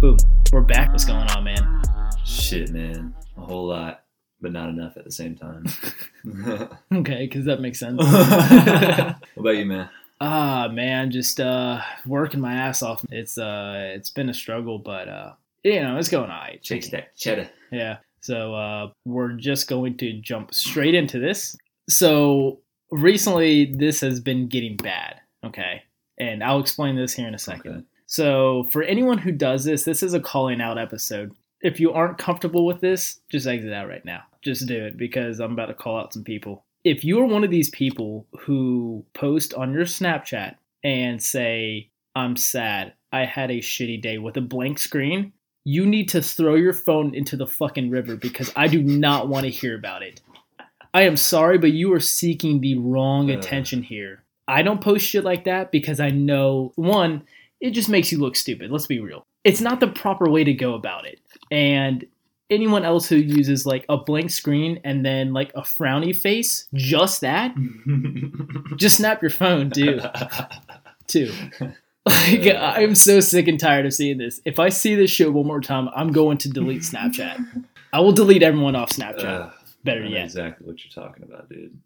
Boom. We're back. What's going on, man? Shit, man. A whole lot, but not enough at the same time. Okay, because that makes sense. What about you, man? ah, man, just uh, working my ass off. It's uh, it's been a struggle, but uh, you know, it's going alright. Chase that cheddar. Yeah. So uh, we're just going to jump straight into this. So recently, this has been getting bad. Okay, and I'll explain this here in a second. Okay. So, for anyone who does this, this is a calling out episode. If you aren't comfortable with this, just exit out right now. Just do it because I'm about to call out some people. If you are one of these people who post on your Snapchat and say, I'm sad, I had a shitty day with a blank screen, you need to throw your phone into the fucking river because I do not want to hear about it. I am sorry, but you are seeking the wrong Uh. attention here. I don't post shit like that because I know, one, it just makes you look stupid. Let's be real. It's not the proper way to go about it. And anyone else who uses like a blank screen and then like a frowny face, just that, just snap your phone, dude. Too. Like I'm so sick and tired of seeing this. If I see this shit one more time, I'm going to delete Snapchat. I will delete everyone off Snapchat. Ugh, Better yet. exactly what you're talking about, dude.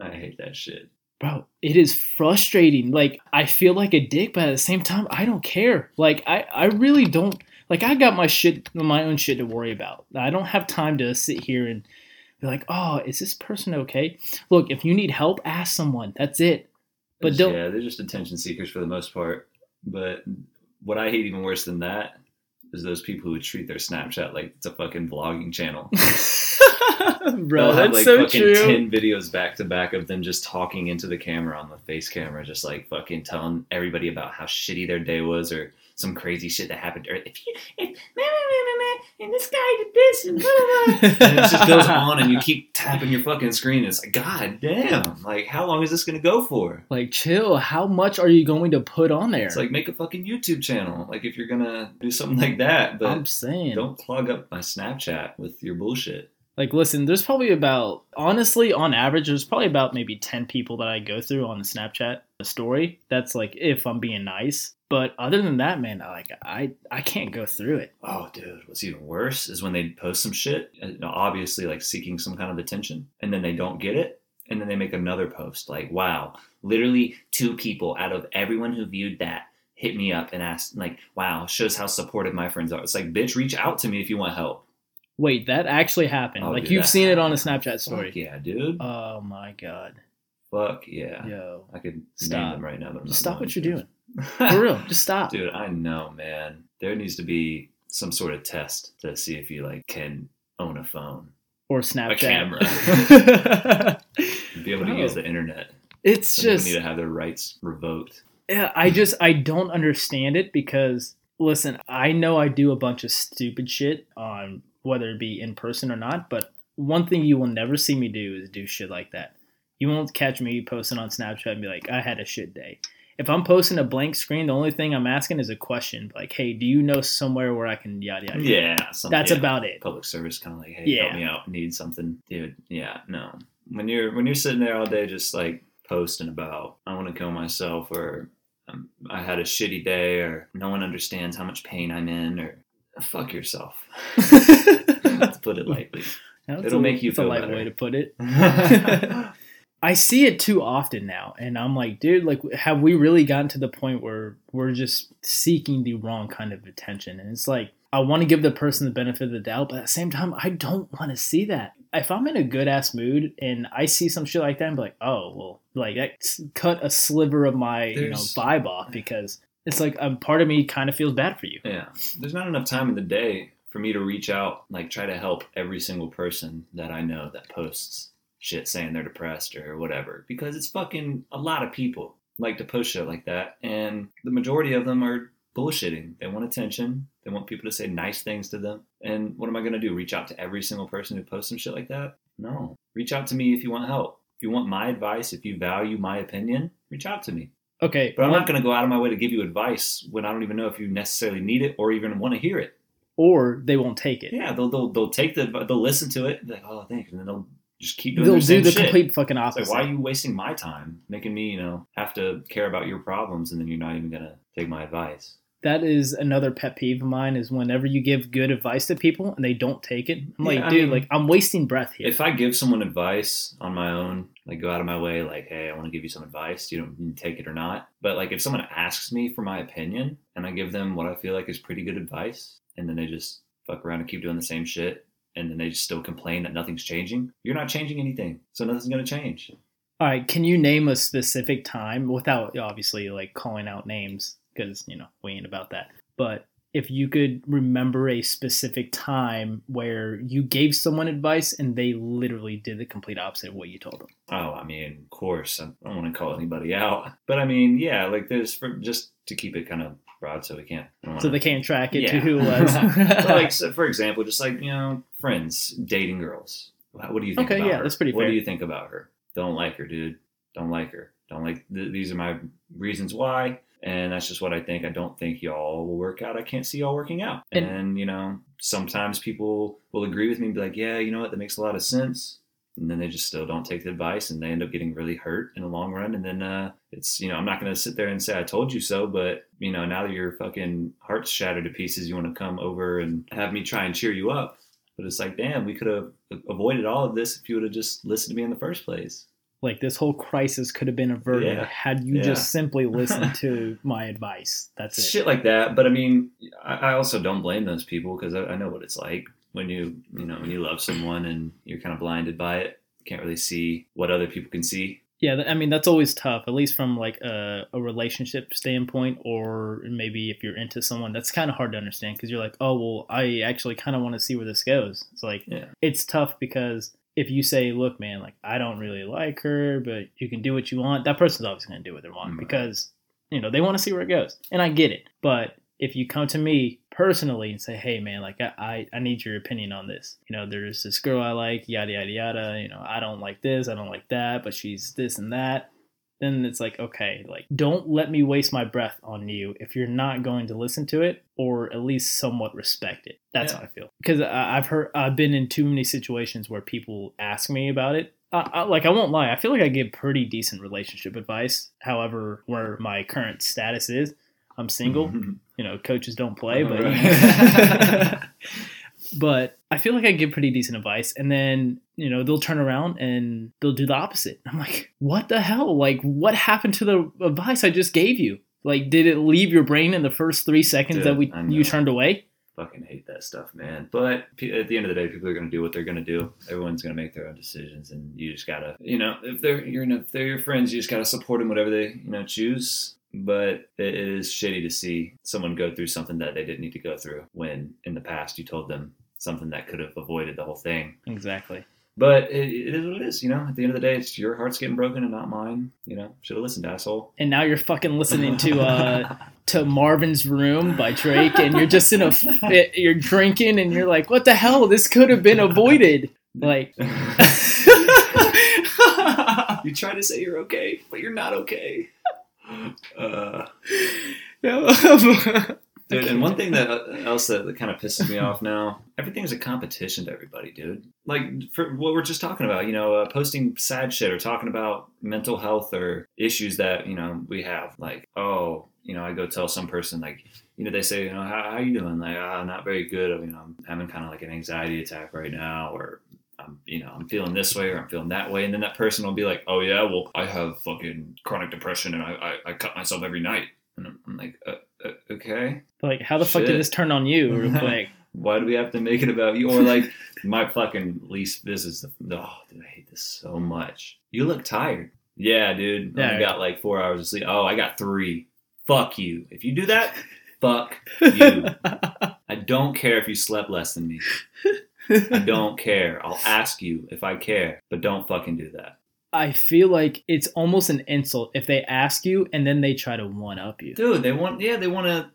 I hate that shit. bro it is frustrating like i feel like a dick but at the same time i don't care like i i really don't like i got my shit my own shit to worry about i don't have time to sit here and be like oh is this person okay look if you need help ask someone that's it but don't Yeah, they're just attention seekers for the most part. But what I hate even worse than that is those people who treat their Snapchat like it's a fucking vlogging channel. bro They'll have that's like so fucking true ten videos back to back of them just talking into the camera on the face camera, just like fucking telling everybody about how shitty their day was or some crazy shit that happened. Or if you, if, meh, meh, meh, meh, meh, and this guy did this, and, blah, blah, blah. and it just goes on, and you keep tapping your fucking screen. It's like, god damn, like how long is this gonna go for? like chill how much are you going to put on there It's like make a fucking YouTube channel. Like if you're gonna do something like that, but i'm saying don't clog up my Snapchat with your bullshit. Like, listen, there's probably about, honestly, on average, there's probably about maybe 10 people that I go through on the Snapchat story. That's like, if I'm being nice. But other than that, man, like, I, I can't go through it. Oh, dude, what's even worse is when they post some shit, uh, obviously like seeking some kind of attention, and then they don't get it, and then they make another post like, "Wow, literally two people out of everyone who viewed that hit me up and asked, like, wow, shows how supportive my friends are." It's like, bitch, reach out to me if you want help. Wait, that actually happened. Oh, like, dude, you've seen it on a. Snapchat story. Fuck yeah, dude. Oh my God. Fuck yeah. Yo. I could name Stop. them right now, but Just stop what you're doing. For real. Just stop. Dude, I know, man. There needs to be some sort of test to see if you like can own a phone, Or Snapchat. camera. be able to use the internet. it's people just. need to have their rights revoked. Yeah, I just I don't understand it because listen, I know I do a bunch of stupid shit on whether it be in person or not, but one thing you will never see me do is do shit like that. You won't catch me posting on Snapchat and be like, I had a shit day. If I'm posting a blank screen, the only thing I'm asking is a question like, hey, do you know somewhere where I can yada yada? Yeah, some, That's yeah, about it. public service. Kind of like, hey, Yeah. help me out. Need something, dude. Yeah, no. When you're when you're sitting there all day, just like posting about, I want to kill myself, or Um, I had a shitty day, or no one understands how much pain I'm in, or fuck yourself. to put it lightly. That's It'll a, make you that's a feel light better. way to put it. I see it too often now, and I'm like, dude, like, have we really gotten to the point where we're just seeking the wrong kind of attention? And it's like, I want to give the person the benefit of the doubt, but at the same time, I don't want to see that. If I'm in a good ass mood and I see some shit like that, I'm like, oh, well, like, that cut a sliver of my, you know, vibe off because it's like a part of me kind of feels bad for you. Yeah. There's not enough time in the day for me to reach out, like try to help every single person that I know that posts shit saying they're depressed or whatever, because it's fucking a lot of people like to post shit like that, and the majority of them are bullshitting. They want attention. They want people to say nice things to them. And what am I gonna do? Reach out to every single person who posts some shit like that? No. Reach out to me if you want help. If you want my advice, if you value my opinion, reach out to me. Okay, But I'm not going to go out of my way to give you advice when I don't even know if you necessarily need it or even want to hear it. or they won't take it. Yeah, they'll they'll, they'll take the they'll listen to it. Like, oh, thanks, and then they'll just keep doing They'll do the shit. complete fucking opposite. like, why are you wasting my time, making me, you know, have to care about your problems, and then you're not even gonna take my advice? That is another pet peeve of mine is whenever you give good advice to people and they don't take it. I'm like, I dude, mean, like I'm wasting breath here. If I give someone advice on my own, like go out of my way, like, hey, I want to give you some advice. You don't take it or not. But like, if someone asks me for my opinion and I give them what I feel like is pretty good advice, and then they just fuck around and keep doing the same shit, and then they just still complain that nothing's changing, you're not changing anything, so nothing's gonna change. All right, can you name a specific time without obviously like calling out names because you know we ain't about that. But if you could remember a specific time where you gave someone advice and they literally did the complete opposite of what you told them. Oh, I mean, of course, I don't want to call anybody out, but I mean, yeah, like there's for just to keep it kind of broad, so we can't. Don't So they can't track it to who it was. Like so for example, just like you know, friends dating girls. What do you think? Okay, about yeah, her? that's pretty What fair. do you think about her? Don't like her, dude. Don't like her. Don't like. Th- these are my reasons why, and that's just what I think. I don't think y'all will work out. I can't see y'all working out. And- And, you know, sometimes people will agree with me and be like, "Yeah, you know what? That makes a lot of sense." And then they just still don't take the advice, and they end up getting really hurt in the long run. And then uh, it's you know, I'm not gonna sit there and say I told you so, but you know, now that your fucking heart's shattered to pieces, you want to come over and have me try and cheer you up. But it's like, damn, we could have avoided all of this if you would have just listened to me in the first place. Like this whole crisis could have been averted Yeah. had you Yeah. just simply listened to my advice. That's it. Shit like that. But I mean, I, also don't blame those people because I, I know what it's like when you, you know, when you love someone and you're kind of blinded by it. Can't really see what other people can see. Yeah, I mean that's always tough, at least from like a, a relationship standpoint, or maybe if you're into someone, that's kind of hard to understand because you're like, oh well, I actually kind of want to see where this goes. It's like Yeah. it's tough because if you say, look, man, like I don't really like her, but you can do what you want, that person's always going to do what they want Right. because you know they want to see where it goes, and I get it. But if you come to me personally and say, hey, man, like I, I, I need your opinion on this. You know, there's this girl I like, yada yada yada. You know, I don't like this, I don't like that, but she's this and that. Then it's like, okay, like don't let me waste my breath on you if you're not going to listen to it or at least somewhat respect it. That's Yeah. how I feel. Because I've heard, I've been in too many situations where people ask me about it. I, I, like I won't lie, I feel like I give pretty decent relationship advice. However, where my current status is, I'm single. Mm-hmm. You know, coaches don't play, but Right. but I feel like I give pretty decent advice, and then you know they'll turn around and they'll do the opposite. I'm like, what the hell? Like, what happened to the advice I just gave you? Like, did it leave your brain in the first three seconds Dude, that we you turned away? fucking hate that stuff, man. But at the end of the day, people are gonna do what they're gonna do. Everyone's gonna make their own decisions, and you just gotta, you know, if they're you're if they're your friends, you just gotta support them whatever they you know choose. But it is shitty to see someone go through something that they didn't need to go through when in the past you told them something that could have avoided the whole thing. Exactly. But it, it is what it is, you know. At the end of the day, it's your heart's getting broken and not mine. You know, should have listened, asshole. And now you're fucking listening to uh to Marvin's Room by Drake, and you're just in a fit. You're drinking, and you're like, what the hell? This could have been avoided. Like. you try to say you're okay, but you're not okay. Uh, dude, and one thing that uh, else that, that kind of pisses me off now, everything's a competition to everybody, dude. Like for what we're just talking about, you know, uh, posting sad shit or talking about mental health or issues that you know we have. Like, oh, you know, I go tell some person like, you know, they say, you know, how, how you doing? Like, ah, not very good. You know, I'm having kind of like an anxiety attack right now, or I'm, you know, I'm feeling this way or I'm feeling that way, and then that person will be like, "Oh yeah, well, I have fucking chronic depression and I I, I cut myself every night," and I'm, I'm like, uh, "Okay, like, how the fuck did this turn on you? Quick. why do we have to make it about you?" Or like, my fucking least. This is the oh, dude, I hate this so much. You look tired. Yeah, dude. I Yeah. only got like four hours of sleep. Oh, I got three. Fuck you. If you do that, fuck you. I don't care if you slept less than me. I don't care. I'll ask you if I care, but don't fucking do that. I feel like it's almost an insult if they ask you and then they try to one up you. Dude, they want yeah, they want to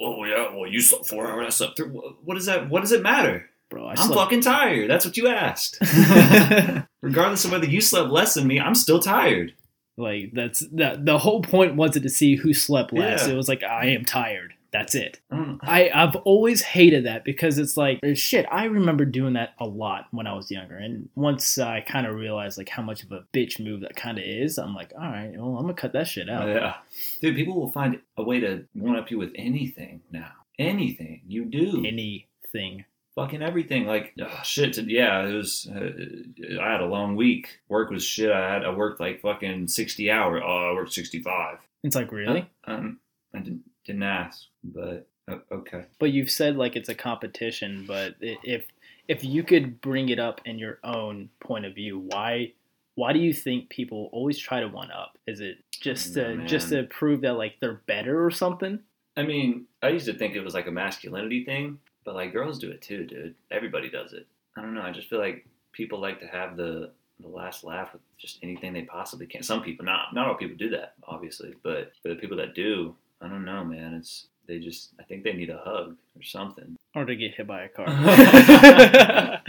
Oh yeah, well you slept 4 hours, I slept 3. What what does that what does it matter? Bro, I I'm slept fucking tired. That's what you asked. Regardless of whether you slept less than me, I'm still tired. like that's that the whole point wasn't to see who slept less. Yeah. It was like I am tired. That's it. Mm. I, I've always hated that because it's like shit. I remember doing that a lot when I was younger, and once I kind of realized like how much of a bitch move that kind of is, I'm like, all right, well, I'm gonna cut that shit out. Yeah. Dude, people will find a way to one up you with anything now. Anything you do. Anything. fucking everything. Like oh, shit. To, yeah, it was. Uh, I had a long week. Work was shit. I had. I worked like fucking sixty hours. Oh, I worked sixty five. It's like really, Um, I didn't didn't ask, but uh, okay. but you've said like it's a competition. But if if you could bring it up in your own point of view, why why do you think people always try to one up? Is it just to Mm, just to prove that like they're better or something? I mean, I used to think it was like a masculinity thing, but like girls do it too, dude. Everybody does it. I don't know. I just feel like people like to have the the last laugh with just anything they possibly can. Some people, not not all people do that, obviously, but for the people that do, I don't know, man. It's they just. I think they need a hug or something. Or to get hit by a car.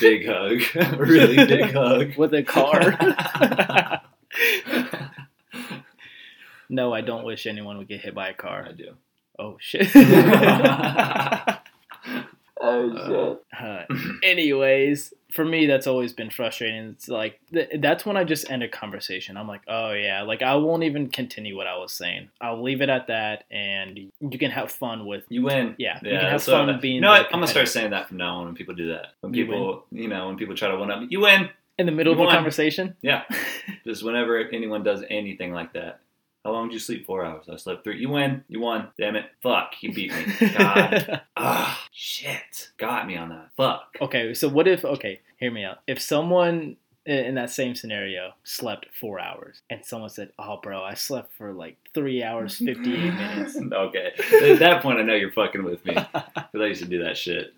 Big hug, really big hug with a car. no, I don't wish anyone would get hit by a car. I do. Oh shit. Oh Uh, anyways, for me, that's always been frustrating. It's like th- that's when I just end a conversation. I'm like, oh yeah, like I won't even continue what I was saying. I'll leave it at that, and you can have fun with. You win. Yeah, you can have so, fun being. You know what? I'm gonna start saying that from now on when people do that. When You people, you know, when people try to one up, you win. in the middle of You a conversation. Yeah. Just whenever anyone does anything like that. How long did you sleep? Four hours. I slept three. You win. You won. Damn it. Fuck. You beat me. God. Ah, shit. Got me on that. Fuck. okay, so what if? Okay, hear me out. If someone in that same scenario slept four hours, and someone said, "Oh, bro, I slept for like three hours, fifty-eight minutes." okay. At that point, I know you're fucking with me. Because I used to do that shit.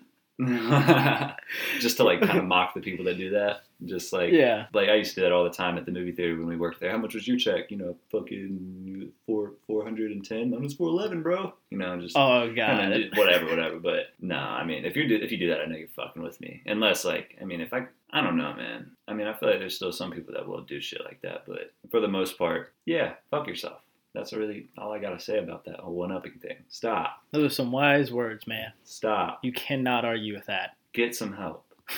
Just to like kind of mock the people that do that. Just like, Yeah. like I used to do that all the time at the movie theater when we worked there. How much was your check? You know, fucking four four hundred and ten. Mine was four eleven, bro. You know, just Oh god. whatever, whatever. But no, I mean, if you do if you do that, I know you're fucking with me. Unless like, I mean, if I I don't know, man. I mean, I feel like there's still some people that will do shit like that, but for the most part, yeah, fuck yourself. That's really all I gotta say about that whole one upping thing. Stop, Those are some wise words, man. stop. You cannot argue with that. Get some help.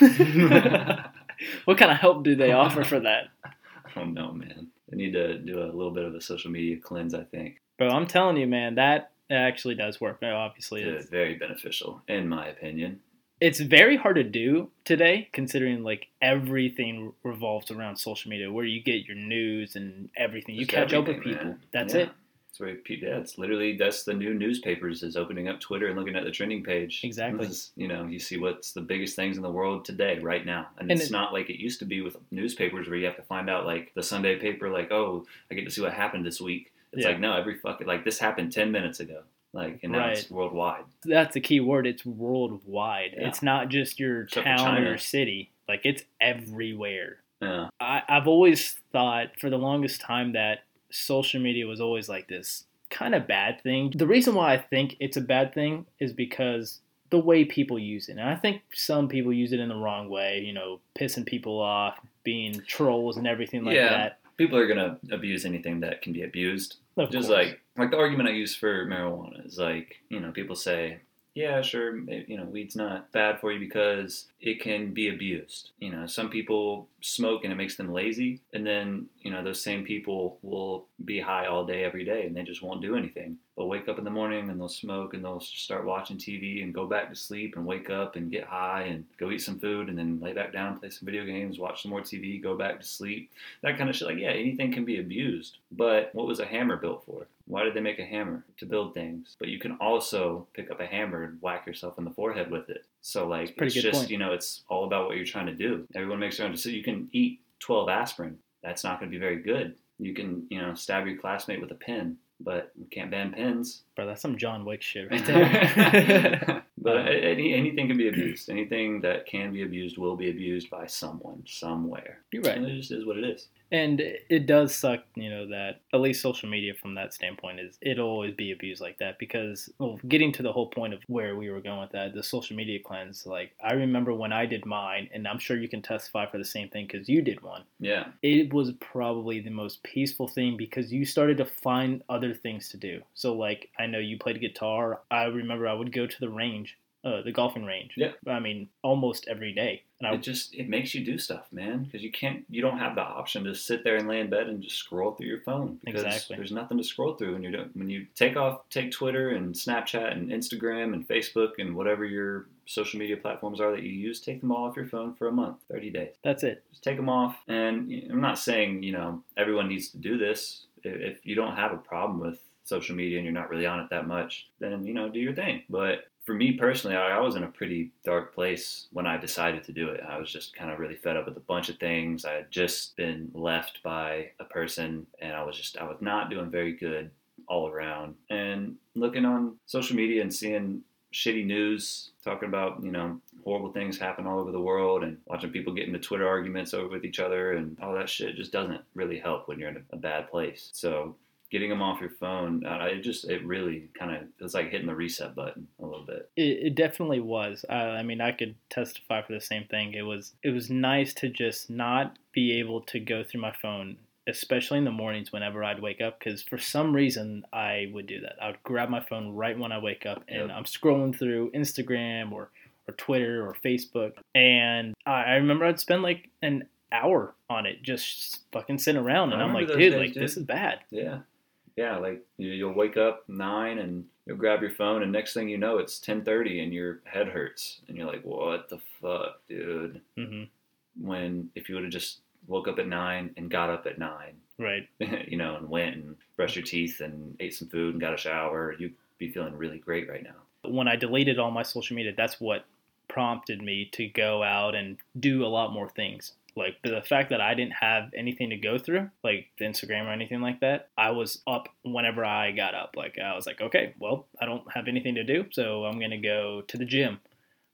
what kind of help do they offer for that? I don't know, man. They need to do a little bit of a social media cleanse. I think Bro, I'm telling you, man, that actually does work. Obviously, it's it's, very beneficial, in my opinion. it's very hard to do today, considering like everything revolves around social media, where you get your news and everything. You Just catch up with people. man. That's Yeah. it. That's where. Yeah, it's literally that's the new newspapers is opening up Twitter and looking at the trending page. Exactly. Is, you know, you see what's the biggest things in the world today, right now, and, And it's it- not like it used to be with newspapers where you have to find out like the Sunday paper, like oh, I get to see what happened this week. It's Yeah. like no, every fucking like this happened ten minutes ago, like and now it's worldwide. That's the key word. It's worldwide. Yeah. It's not just your Except town or your city. Like it's everywhere. Yeah, I, I've always thought for the longest time that social media was always like this kind of bad thing. The reason why I think it's a bad thing is because the way people use it. And I think some people use it in the wrong way, you know, pissing people off, being trolls and everything like Yeah. that. people are gonna abuse anything that can be abused. Of just course. like like the argument I use for marijuana is like you know people say yeah sure may- you know weed's not bad for you because it can be abused you know some people smoke and it makes them lazy and then you know those same people will be high all day every day and they just won't do anything they'll wake up in the morning and they'll smoke and they'll start watching TV and go back to sleep and wake up and get high and go eat some food and then lay back down play some video games watch some more TV go back to sleep that kind of shit. Like, yeah, anything can be abused. But what was a hammer built for? Why did they make a hammer? To build things. But you can also pick up a hammer and whack yourself in the forehead with it. So, like, it's just, point. you know, it's all about what you're trying to do. Everyone makes their own decision. You can eat 12 aspirin. That's not going to be very good. You can, you know, stab your classmate with a pen, but you can't ban pens. Bro, that's some John Wick shit right there. But any, anything can be abused. Anything that can be abused will be abused by someone somewhere. You're right. And it just is what it is. And it does suck, you know, that at least social media from that standpoint is it'll always be abused like that because well, getting to the whole point of where we were going with that, the social media cleanse, like I remember when I did mine, and I'm sure you can testify for the same thing because you did one. Yeah. It was probably the most peaceful thing because you started to find other things to do. So like I know you played guitar. I remember I would go to the range, uh, the golfing range. Yeah. I mean, almost every day. And I It just it makes you do stuff, man, because you can't you don't have the option to sit there and lay in bed and just scroll through your phone because Exactly. there's nothing to scroll through when you're doing, when you take off take Twitter and Snapchat and Instagram and Facebook and whatever your social media platforms are that you use, take them all off your phone for a month, 30 days. that's it. Just take them off. And I'm not saying you know everyone needs to do this. If if you don't have a problem with social media and you're not really on it that much, then you know do your thing. But for me personally, I, I was in a pretty dark place when I decided to do it. I was just kind of really fed up with a bunch of things. I had just been left by a person, and I was just I was not doing very good all around. And looking on social media and seeing shitty news talking about you know horrible things happen all over the world and watching people get into twitter arguments over with each other and all that shit just doesn't really help when you're in a, a bad place so getting them off your phone uh, it just it really kind of it's like hitting the reset button a little bit It, it definitely was. Uh, I mean, I could testify for the same thing. It was it was nice to just not be able to go through my phone, especially in the mornings whenever I'd wake up. Because for some reason, I would do that. I would grab my phone right when I wake up, and Yep. I'm scrolling through Instagram or or Twitter or Facebook, and I, I remember I'd spend like an hour on it, just fucking sitting around, and I'm like, dude, days, like dude. this is bad. yeah yeah like you, you'll wake up nine and you'll grab your phone and next thing you know it's 10.30 and your head hurts and you're like what the fuck dude hmm when if you would have just woke up at nine and got up at nine Right. you know, and went and brushed your teeth and ate some food and got a shower, you'd be feeling really great right now. when I deleted all my social media, that's what prompted me to go out and do a lot more things. Like the fact that I didn't have anything to go through, like Instagram or anything like that, I was up whenever I got up. Like I was like, okay, well, I don't have anything to do, so I'm gonna go to the gym.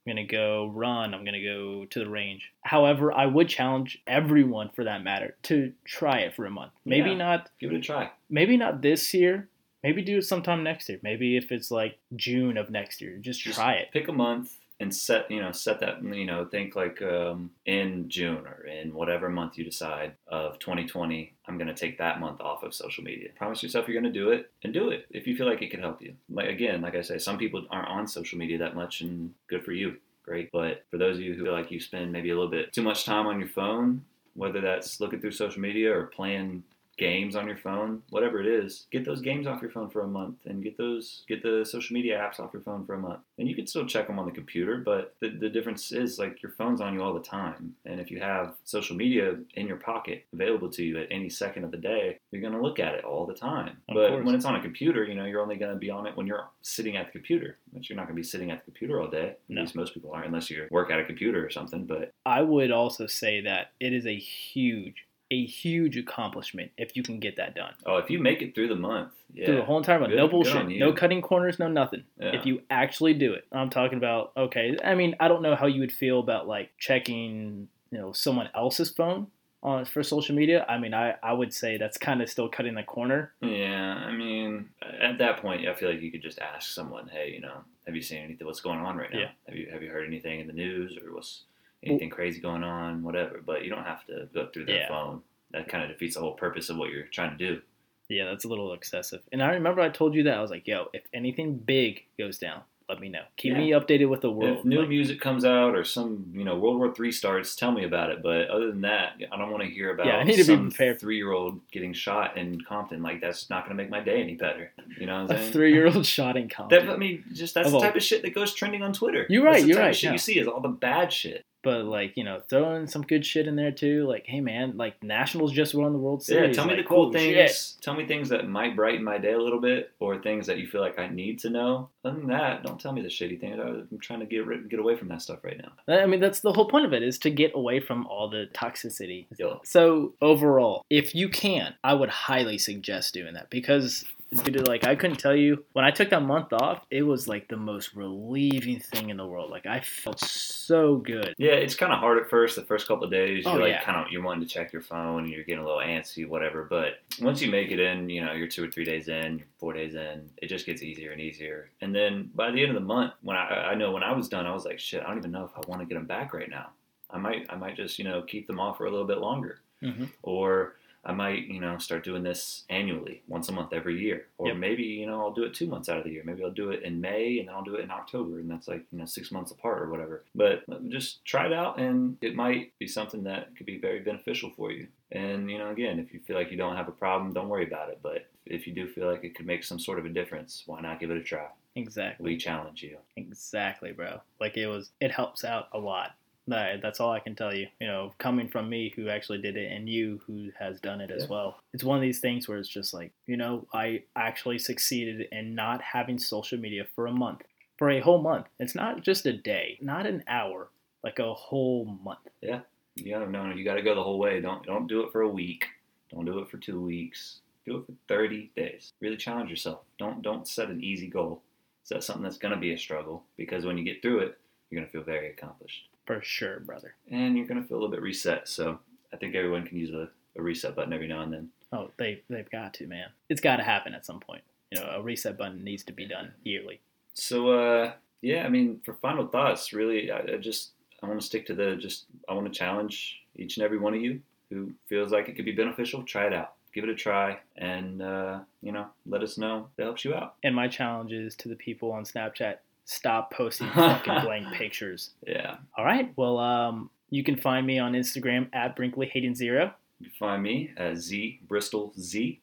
I'm gonna go run. I'm gonna go to the range. However, I would challenge everyone, for that matter, to try it for a month. Maybe Yeah. not Give it a try. maybe not this year. Maybe do it sometime next year. Maybe if it's like June of next year, just, Just try it. Pick a month and set, you know, set that, you know, think like um, in June or in whatever month you decide of 2020, I'm going to take that month off of social media. Promise yourself you're going to do it and do it if you feel like it could help you. Like, again, like I say, some people aren't on social media that much and good for you. Great. But for those of you who feel like you spend maybe a little bit too much time on your phone, whether that's looking through social media or playing games on your phone, whatever it is, get those games off your phone for a month and get those get the social media apps off your phone for a month. And you can still check them on the computer, but the, the difference is like your phone's on you all the time. And if you have social media in your pocket available to you at any second of the day, you're gonna look at it all the time. Of but course. when it's on a computer, you know, you're only gonna be on it when you're sitting at the computer. But you're not gonna be sitting at the computer all day. At least most people aren't, unless you work at a computer or something. But I would also say that it is a huge, a huge accomplishment if you can get that done. oh, if you make it through the month, yeah. Through the whole entire month. Good- no bullshit. No cutting corners, no nothing. Yeah. If you actually do it. I'm talking about, okay, I mean, I don't know how you would feel about like checking, you know, someone else's phone on for social media. I mean, I, I would say that's kind of still cutting the corner. Yeah, I mean, at that point, I feel like you could just ask someone, "Hey, you know, have you seen anything? What's going on right now? Yeah. Have you have you heard anything in the news or what's anything crazy going on? Whatever." But you don't have to go through their Yeah. phone. That kind of defeats the whole purpose of what you're trying to do. Yeah, that's a little excessive. And I remember I told you that. I was like, yo, if anything big goes down, let me know. Keep Yeah. me updated with the world. If new Like, music comes out or some, you know, World War Three starts, tell me about it. But other than that, I don't want to hear about Yeah, I need to be prepared. three-year-old getting shot in Compton. Like that's not going to make my day any better. You know what a I'm saying? three year old shot in Compton. That, I mean, just that's Of the all- type of shit that goes trending on Twitter. You're That's right, the you're type of right, Shit yeah. you see is all the bad shit. But like you know, throwing some good shit in there too. Like, hey man, like Nationals just won the World Series. Yeah, tell me Like, the cool things. shit. Tell me things that might brighten my day a little bit, or things that you feel like I need to know. Other than that, don't tell me the shitty things. I'm trying to get rid, get away from that stuff right now. I mean, that's the whole point of it is to get away from all the toxicity. Yo. So overall, if you can, I would highly suggest doing that because dude, like I couldn't tell you when I took that month off. It was like the most relieving thing in the world. Like I felt so good. Yeah, it's kind of hard at first. The first couple of days, Oh, you're like yeah. kind of you're wanting to check your phone, you're getting a little antsy, whatever. But once you make it in, you know, you're two or three days in, you're four days in, it just gets easier and easier. And then by the end of the month, when I I know when I was done, I was like, shit, I don't even know if I want to get them back right now. I might I might just you know keep them off for a little bit longer, Mhm. or I might, you know, start doing this annually, once a month every year. Or Yep. maybe, you know, I'll do it two months out of the year. Maybe I'll do it in May and then I'll do it in October. And that's like, you know, six months apart or whatever. But uh, just try it out and it might be something that could be very beneficial for you. And, you know, again, if you feel like you don't have a problem, don't worry about it. But if you do feel like it could make some sort of a difference, why not give it a try? Exactly. We challenge you. Exactly, bro. Like it was, it helps out a lot. That, that's all I can tell you. You know, coming from me who actually did it and you who has done it as well. It's one of these things where it's just like, you know, I actually succeeded in not having social media for a month, for a whole month. It's not just a day, not an hour, like a whole month. Yeah. You gotta know you gotta go the whole way. Don't don't do it for a week. Don't do it for two weeks. Do it for thirty days. Really challenge yourself. Don't don't set an easy goal. Set something that's gonna be a struggle because when you get through it, you're gonna feel very accomplished. For sure, brother. And you're gonna feel a little bit reset. So I think everyone can use a, a reset button every now and then. Oh, they, they've got to, man. It's got to happen at some point. You know, a reset button needs to be done yearly. So uh yeah, I mean for final thoughts, really I, I just I wanna stick to the just I wanna challenge each and every one of you who feels like it could be beneficial, try it out. Give it a try and uh, you know, let us know if it helps you out. And my challenge is to the people on Snapchat stop posting fucking blank pictures. Yeah. All right. Well, um, you can find me on Instagram at Brinkley Hayden Zero. You can find me at Z Bristol Z.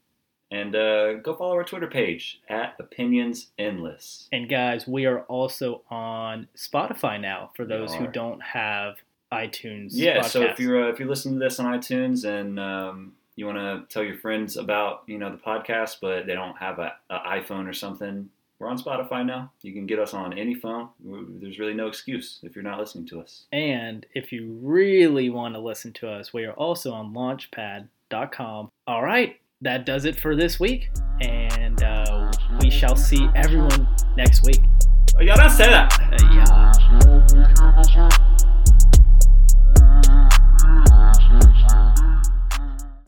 And uh, go follow our Twitter page at Opinions Endless. And guys, we are also on Spotify now for those who don't have iTunes. Yeah, so if you're uh, if you're listening to this on iTunes and um, you want to tell your friends about you know the podcast, but they don't have a, a iPhone or something, we're on Spotify now. You can get us on any phone. There's really no excuse if you're not listening to us. And if you really want to listen to us, we are also on launchpad.com. All right, that does it for this week. And uh, we shall see everyone next week. Oh, y'all don't say that. Uh, yeah.